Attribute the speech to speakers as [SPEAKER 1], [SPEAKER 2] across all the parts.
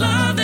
[SPEAKER 1] love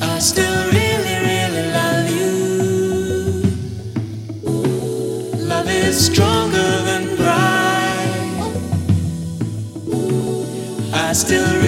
[SPEAKER 1] I still really, really love you. Love is stronger than pride. I still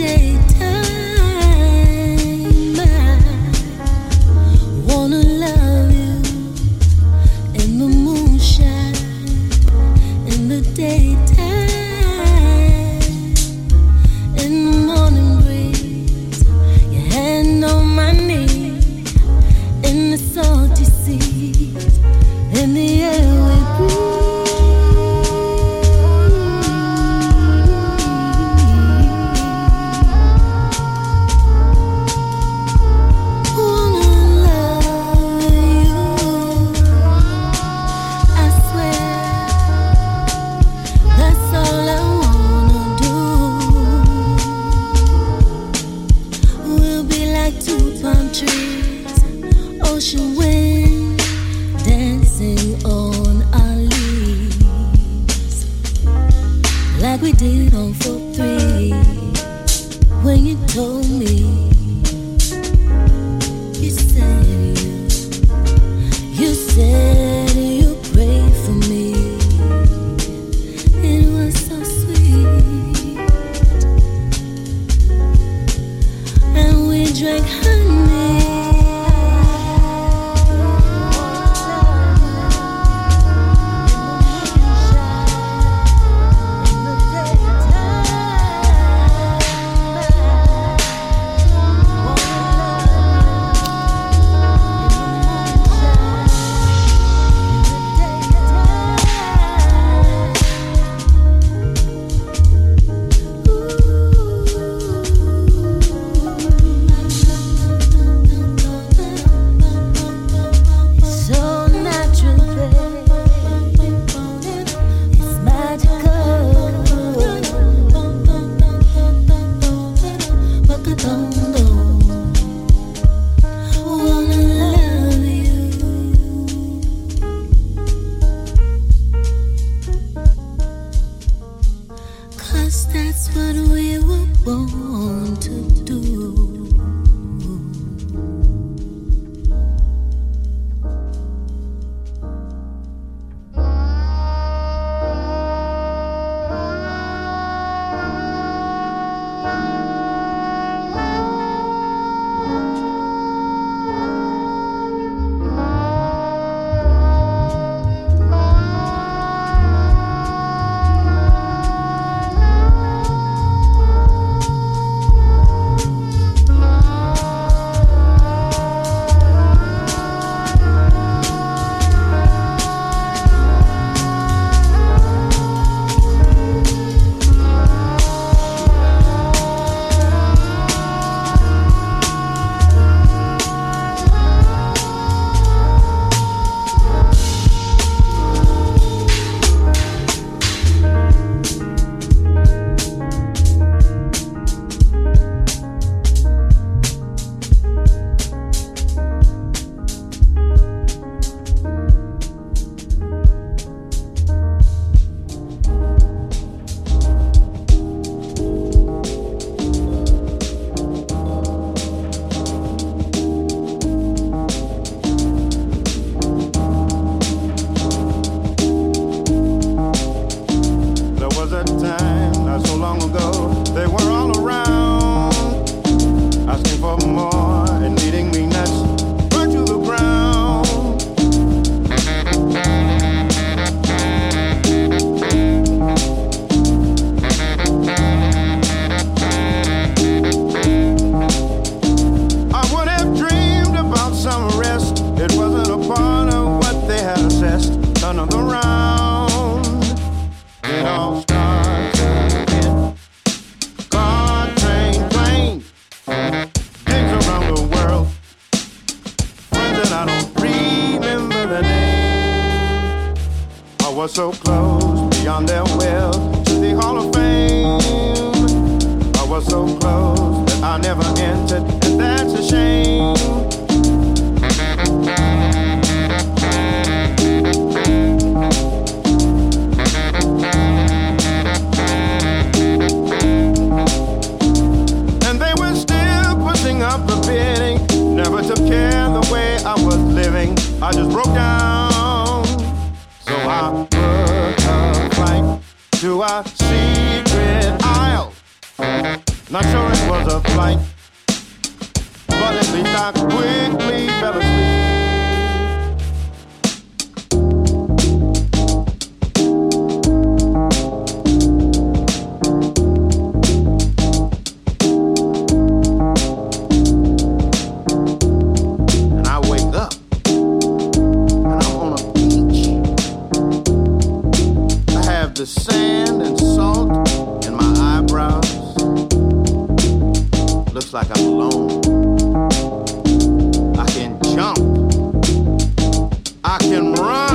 [SPEAKER 1] day.
[SPEAKER 2] Was so close beyond their will to the Hall of Fame. I was so close that I never entered, and that's a shame. And they were still pushing up the bidding, never took care the way I was living. I just broke down. So I secret aisle. Not sure it was a flight, but at least I quickly fell asleep. And I Like I'm alone. I can jump. I can run.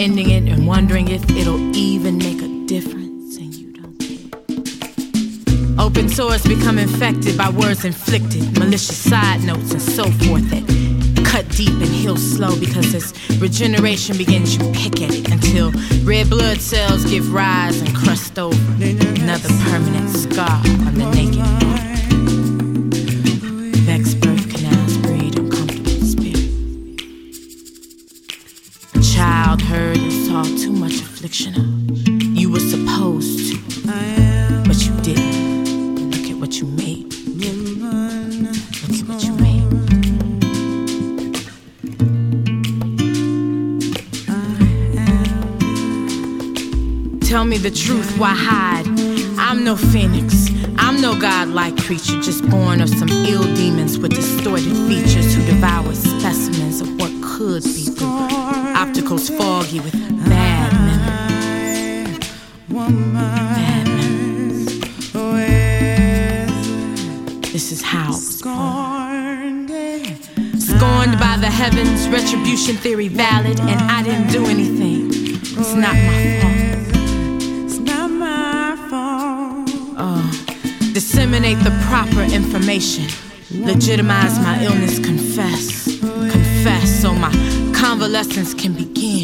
[SPEAKER 3] Ending it and wondering if it'll even make a difference, and you don't care. Open sores become infected by words inflicted, malicious side notes, and so forth that cut deep and heal slow because as regeneration begins, you pick at it until red blood cells give rise and crust over another permanent scar on the naked You were supposed to, but you didn't. Look at what you made. Look at what you made. Tell me the truth, why hide? I'm no phoenix. I'm no godlike creature, just born of some ill demons with distorted features who devour specimens of what could be through opticals foggy with bad. This is how scorned. Scorned by the heavens, retribution theory valid, and I didn't do anything. It's not my fault. It's not my fault. Oh, disseminate the proper information. Legitimize my illness, confess. Confess so my convalescence can begin.